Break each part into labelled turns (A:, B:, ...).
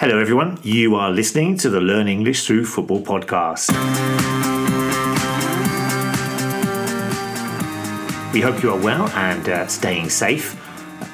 A: Hello, everyone. You are listening to the Learn English Through Football podcast. We hope you are well and uh, staying safe.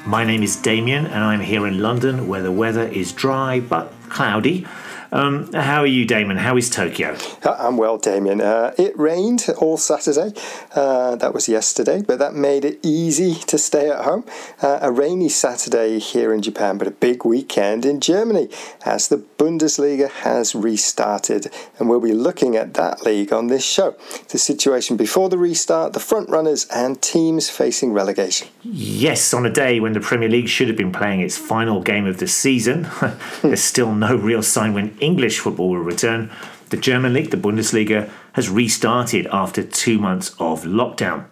A: My name is Damien, and I'm here in London where the weather is dry but cloudy. Um, how are you, Damon? How is Tokyo?
B: Uh, I'm well, Damien. Uh, it rained all Saturday. Uh, that was yesterday, but that made it easy to stay at home. Uh, a rainy Saturday here in Japan, but a big weekend in Germany as the Bundesliga has restarted. And we'll be looking at that league on this show. The situation before the restart, the front runners, and teams facing relegation.
A: Yes, on a day when the Premier League should have been playing its final game of the season, there's still no real sign when English football will return. The German league, the Bundesliga, has restarted after two months of lockdown.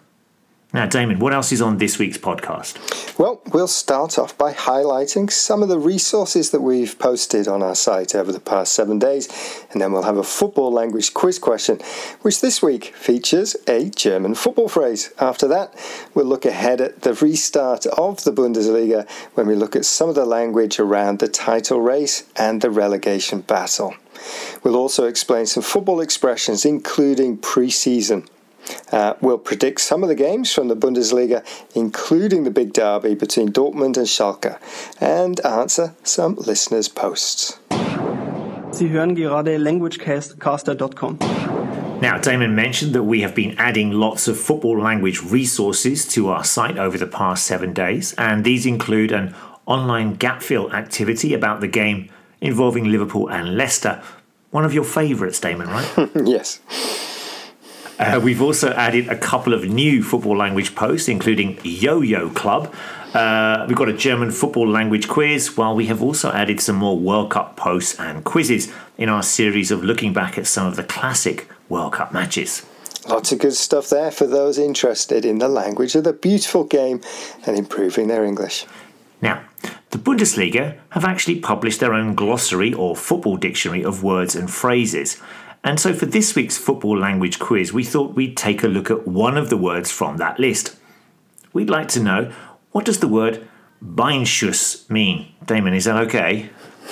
A: Now, Damon, what else is on this week's podcast?
B: Well, we'll start off by highlighting some of the resources that we've posted on our site over the past seven days, and then we'll have a football language quiz question, which this week features a German football phrase. After that, we'll look ahead at the restart of the Bundesliga when we look at some of the language around the title race and the relegation battle. We'll also explain some football expressions, including pre season. Uh, we'll predict some of the games from the Bundesliga, including the big derby between Dortmund and Schalke, and answer some listeners' posts.
C: Sie hören gerade languagecaster.com.
A: Now, Damon mentioned that we have been adding lots of football language resources to our site over the past seven days, and these include an online gap fill activity about the game involving Liverpool and Leicester. One of your favourites, Damon, right?
B: yes.
A: Uh, we've also added a couple of new football language posts, including Yo Yo Club. Uh, we've got a German football language quiz, while we have also added some more World Cup posts and quizzes in our series of looking back at some of the classic World Cup matches.
B: Lots of good stuff there for those interested in the language of the beautiful game and improving their English.
A: Now, the Bundesliga have actually published their own glossary or football dictionary of words and phrases. And so for this week's football language quiz, we thought we'd take a look at one of the words from that list. We'd like to know what does the word Beinschuss mean? Damon, is that okay?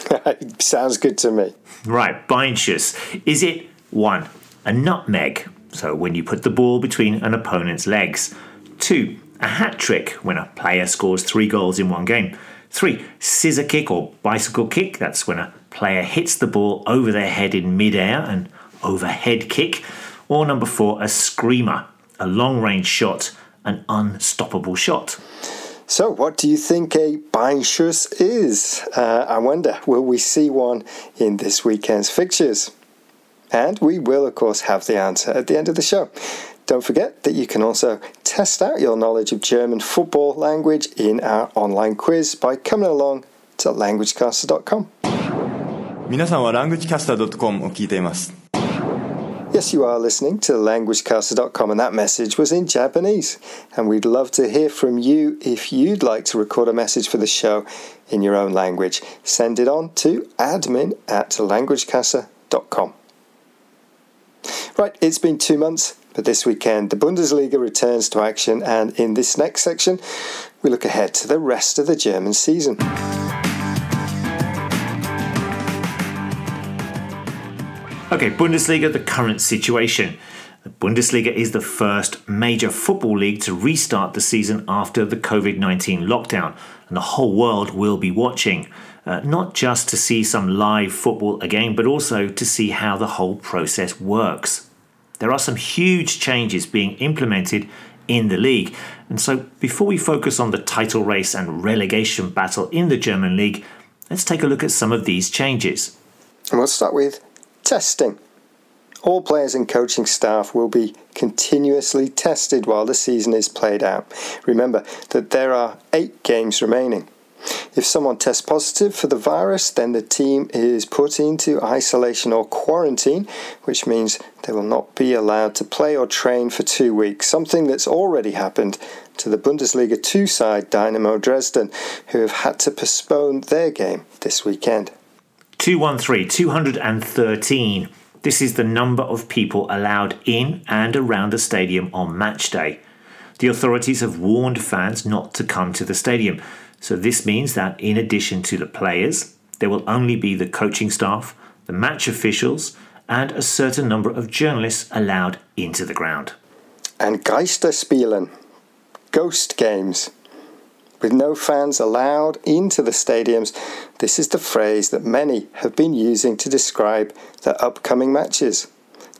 B: Sounds good to me.
A: Right, Beinschuss. Is it one, a nutmeg? So when you put the ball between an opponent's legs. Two, a hat trick when a player scores three goals in one game. Three, scissor kick or bicycle kick. That's when a player hits the ball over their head in midair and overhead kick, or number four, a screamer, a long range shot, an unstoppable shot.
B: So, what do you think a Beinschuss is? Uh, I wonder, will we see one in this weekend's fixtures? And we will, of course, have the answer at the end of the show. Don't forget that you can also test out your knowledge of German football language in our online quiz by coming along to languagecaster.com.
D: 皆さんは languagecaster.com を聞いています。
B: Yes, you are listening to languagecaster.com, and that message was in Japanese. And we'd love to hear from you if you'd like to record a message for the show in your own language. Send it on to admin at languagecaster.com. Right, it's been two months, but this weekend the Bundesliga returns to action, and in this next section, we look ahead to the rest of the German season.
A: Okay, Bundesliga, the current situation. The Bundesliga is the first major football league to restart the season after the COVID 19 lockdown, and the whole world will be watching. Uh, not just to see some live football again, but also to see how the whole process works. There are some huge changes being implemented in the league, and so before we focus on the title race and relegation battle in the German league, let's take a look at some of these changes.
B: And we'll start with testing. All players and coaching staff will be continuously tested while the season is played out. Remember that there are eight games remaining. If someone tests positive for the virus, then the team is put into isolation or quarantine, which means they will not be allowed to play or train for two weeks, something that's already happened to the Bundesliga 2 side Dynamo Dresden, who have had to postpone their game this weekend.
A: 213, 213. This is the number of people allowed in and around the stadium on match day. The authorities have warned fans not to come to the stadium. So, this means that in addition to the players, there will only be the coaching staff, the match officials, and a certain number of journalists allowed into the ground.
B: And Geisterspielen, ghost games. With no fans allowed into the stadiums, this is the phrase that many have been using to describe the upcoming matches.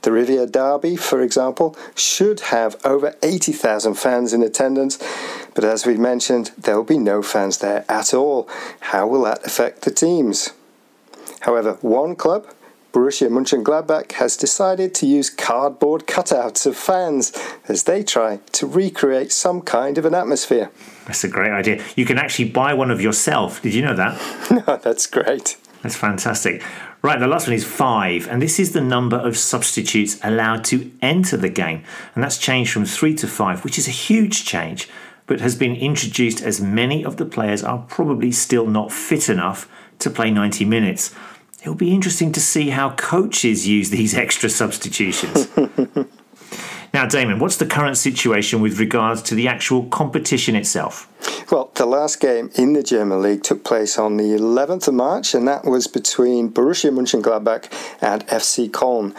B: The Revier Derby, for example, should have over 80,000 fans in attendance, but as we've mentioned, there will be no fans there at all. How will that affect the teams? However, one club, Borussia Mönchengladbach, has decided to use cardboard cutouts of fans as they try to recreate some kind of an atmosphere.
A: That's a great idea. You can actually buy one of yourself. Did you know that?
B: no, that's great.
A: That's fantastic. Right, the last one is five, and this is the number of substitutes allowed to enter the game. And that's changed from three to five, which is a huge change, but has been introduced as many of the players are probably still not fit enough to play 90 minutes. It'll be interesting to see how coaches use these extra substitutions. now, Damon, what's the current situation with regards to the actual competition itself?
B: Well, the last game in the German league took place on the 11th of March, and that was between Borussia Mönchengladbach and FC Köln.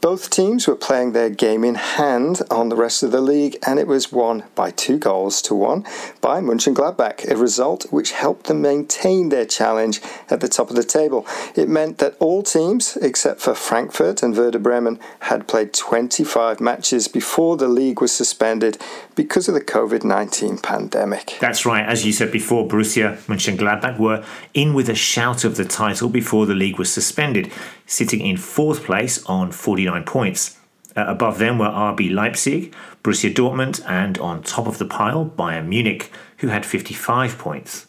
B: Both teams were playing their game in hand on the rest of the league, and it was won by two goals to one by Mönchengladbach, a result which helped them maintain their challenge at the top of the table. It meant that all teams, except for Frankfurt and Werder Bremen, had played 25 matches before the league was suspended because of the COVID 19 pandemic.
A: That's right. As you said before, Borussia Mönchengladbach were in with a shout of the title before the league was suspended, sitting in fourth place on 49 points. Uh, above them were RB Leipzig, Borussia Dortmund, and on top of the pile, Bayern Munich, who had 55 points.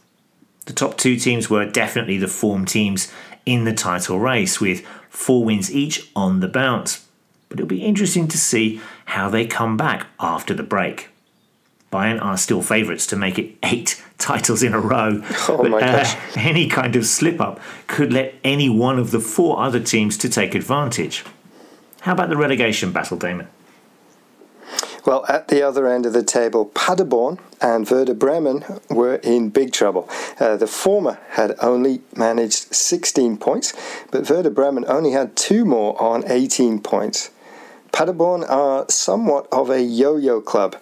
A: The top two teams were definitely the form teams in the title race, with four wins each on the bounce. But it'll be interesting to see how they come back after the break. Bayern are still favourites to make it eight titles in a row.
B: Oh my
A: uh, any kind of slip up could let any one of the four other teams to take advantage. How about the relegation battle, Damon?
B: Well, at the other end of the table, Paderborn and Werder Bremen were in big trouble. Uh, the former had only managed 16 points, but Werder Bremen only had two more on 18 points. Paderborn are somewhat of a yo yo club.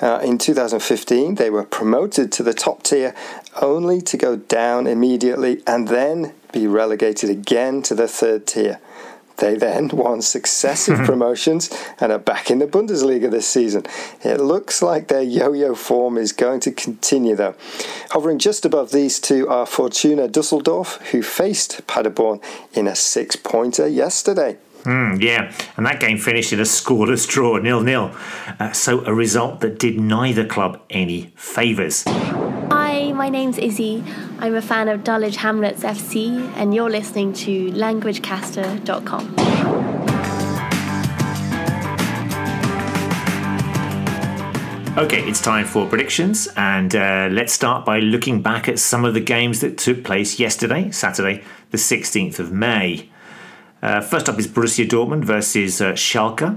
B: Uh, in 2015, they were promoted to the top tier only to go down immediately and then be relegated again to the third tier. They then won successive promotions and are back in the Bundesliga this season. It looks like their yo yo form is going to continue, though. Hovering just above these two are Fortuna Dusseldorf, who faced Paderborn in a six pointer yesterday.
A: Mm, yeah, and that game finished in a scoreless draw, nil nil. Uh, so a result that did neither club any favours.
E: Hi, my name's Izzy. I'm a fan of Dulwich Hamlets FC, and you're listening to LanguageCaster.com.
A: Okay, it's time for predictions, and uh, let's start by looking back at some of the games that took place yesterday, Saturday, the 16th of May. Uh, first up is Borussia Dortmund versus uh, Schalke.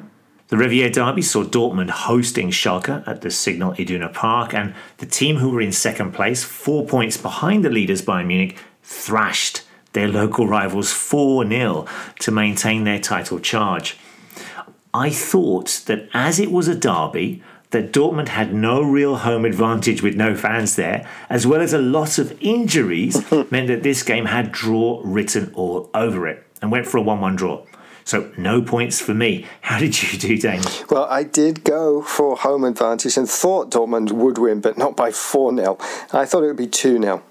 A: The Revier Derby saw Dortmund hosting Schalke at the Signal Iduna Park, and the team who were in second place, four points behind the leaders Bayern Munich, thrashed their local rivals 4 0 to maintain their title charge. I thought that as it was a derby, that Dortmund had no real home advantage with no fans there, as well as a lot of injuries, meant that this game had draw written all over it and went for a 1 1 draw. So, no points for me. How did you do, Dane?
B: Well, I did go for home advantage and thought Dortmund would win, but not by 4 0. I thought it would be 2 0.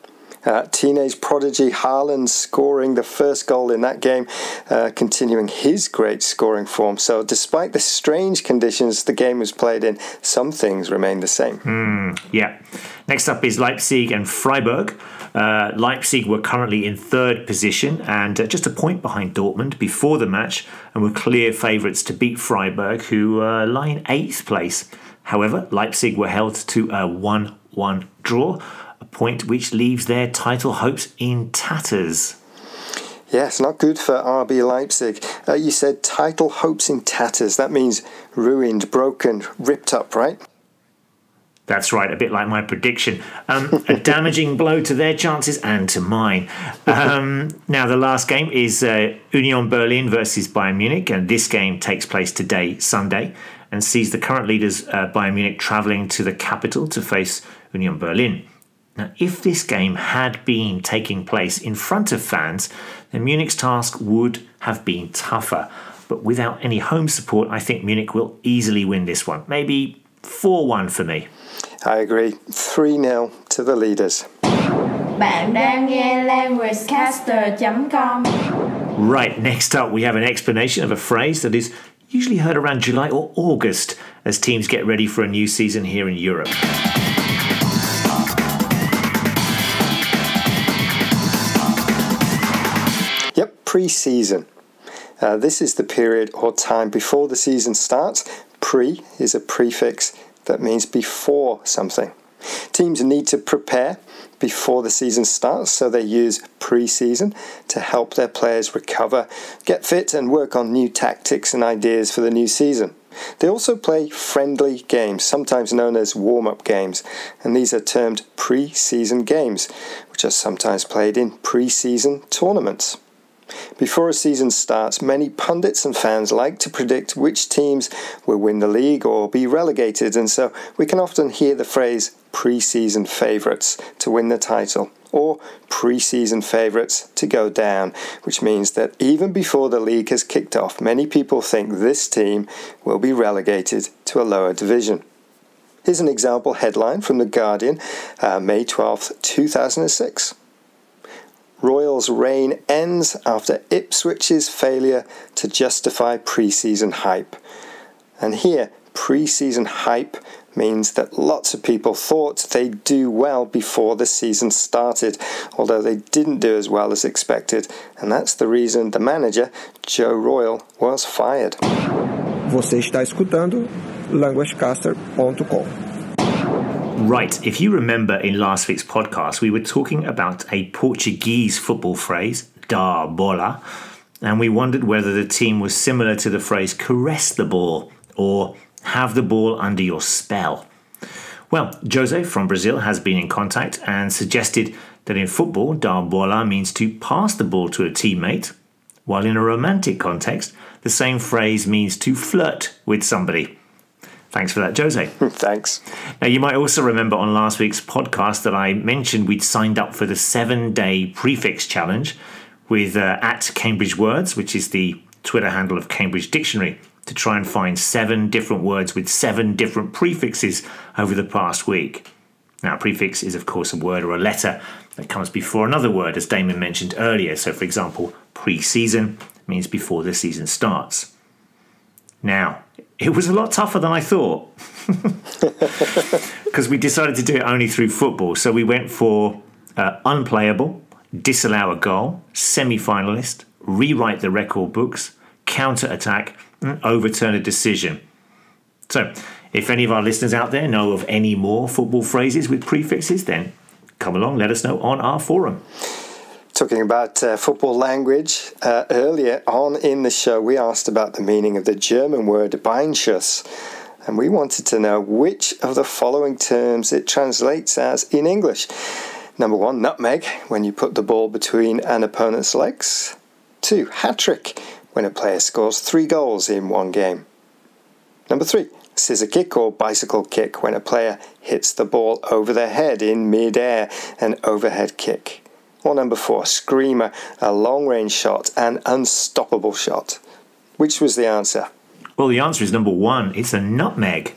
B: Uh, teenage prodigy Haaland scoring the first goal in that game, uh, continuing his great scoring form. So, despite the strange conditions the game was played in, some things remain the same.
A: Mm, yeah. Next up is Leipzig and Freiburg. Uh, Leipzig were currently in third position and uh, just a point behind Dortmund before the match and were clear favourites to beat Freiburg, who uh, lie in eighth place. However, Leipzig were held to a 1 1 draw, a point which leaves their title hopes in tatters.
B: Yes, not good for RB Leipzig. Uh, you said title hopes in tatters. That means ruined, broken, ripped up, right?
A: That's right, a bit like my prediction. Um, a damaging blow to their chances and to mine. Um, now, the last game is uh, Union Berlin versus Bayern Munich, and this game takes place today, Sunday, and sees the current leaders, uh, Bayern Munich, travelling to the capital to face Union Berlin. Now, if this game had been taking place in front of fans, then Munich's task would have been tougher. But without any home support, I think Munich will easily win this one. Maybe 4 1 for me.
B: I agree. 3 0 to the leaders.
F: Bạn đang nghe languagecaster.com
A: Right, next up, we have an explanation of a phrase that is usually heard around July or August as teams get ready for a new season here in Europe.
B: Yep, pre season. Uh, this is the period or time before the season starts. Pre is a prefix that means before something. Teams need to prepare before the season starts, so they use pre season to help their players recover, get fit, and work on new tactics and ideas for the new season. They also play friendly games, sometimes known as warm up games, and these are termed pre season games, which are sometimes played in pre season tournaments. Before a season starts, many pundits and fans like to predict which teams will win the league or be relegated, and so we can often hear the phrase pre season favourites to win the title or pre season favourites to go down, which means that even before the league has kicked off, many people think this team will be relegated to a lower division. Here's an example headline from The Guardian, uh, May 12th, 2006. Royals' reign ends after Ipswich's failure to justify pre-season hype. And here, pre-season hype means that lots of people thought they'd do well before the season started, although they didn't do as well as expected, and that's the reason the manager, Joe Royle, was fired.
G: Você está escutando languagecaster.com.
A: Right, if you remember in last week's podcast, we were talking about a Portuguese football phrase, da bola, and we wondered whether the team was similar to the phrase caress the ball or have the ball under your spell. Well, Jose from Brazil has been in contact and suggested that in football, da bola means to pass the ball to a teammate, while in a romantic context, the same phrase means to flirt with somebody. Thanks for that, Jose.
B: Thanks.
A: Now, you might also remember on last week's podcast that I mentioned we'd signed up for the seven day prefix challenge with uh, at Cambridge Words, which is the Twitter handle of Cambridge Dictionary, to try and find seven different words with seven different prefixes over the past week. Now, a prefix is, of course, a word or a letter that comes before another word, as Damon mentioned earlier. So, for example, pre season means before the season starts. Now, it was a lot tougher than I thought because we decided to do it only through football. So we went for uh, unplayable, disallow a goal, semi finalist, rewrite the record books, counter attack, and overturn a decision. So, if any of our listeners out there know of any more football phrases with prefixes, then come along, let us know on our forum.
B: Talking about uh, football language, uh, earlier on in the show, we asked about the meaning of the German word Beinschuss, and we wanted to know which of the following terms it translates as in English. Number one, nutmeg, when you put the ball between an opponent's legs. Two, hat trick, when a player scores three goals in one game. Number three, scissor kick or bicycle kick, when a player hits the ball over their head in mid-air, an overhead kick. Or number four, screamer, a long range shot, an unstoppable shot. Which was the answer?
A: Well, the answer is number one. It's a nutmeg.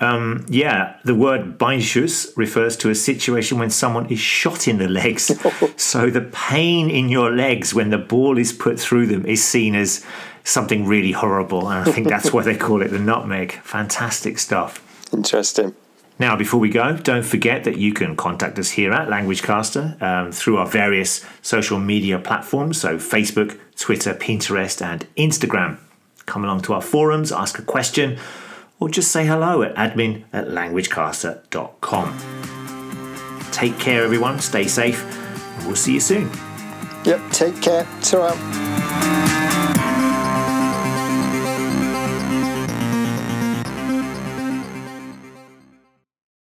A: Um, yeah, the word Beinschuss refers to a situation when someone is shot in the legs. so the pain in your legs when the ball is put through them is seen as something really horrible. And I think that's why they call it the nutmeg. Fantastic stuff.
B: Interesting.
A: Now, before we go, don't forget that you can contact us here at LanguageCaster um, through our various social media platforms, so Facebook, Twitter, Pinterest, and Instagram. Come along to our forums, ask a question, or just say hello at admin at languagecaster.com. Take care, everyone. Stay safe, and we'll see you soon.
B: Yep, take care. Ta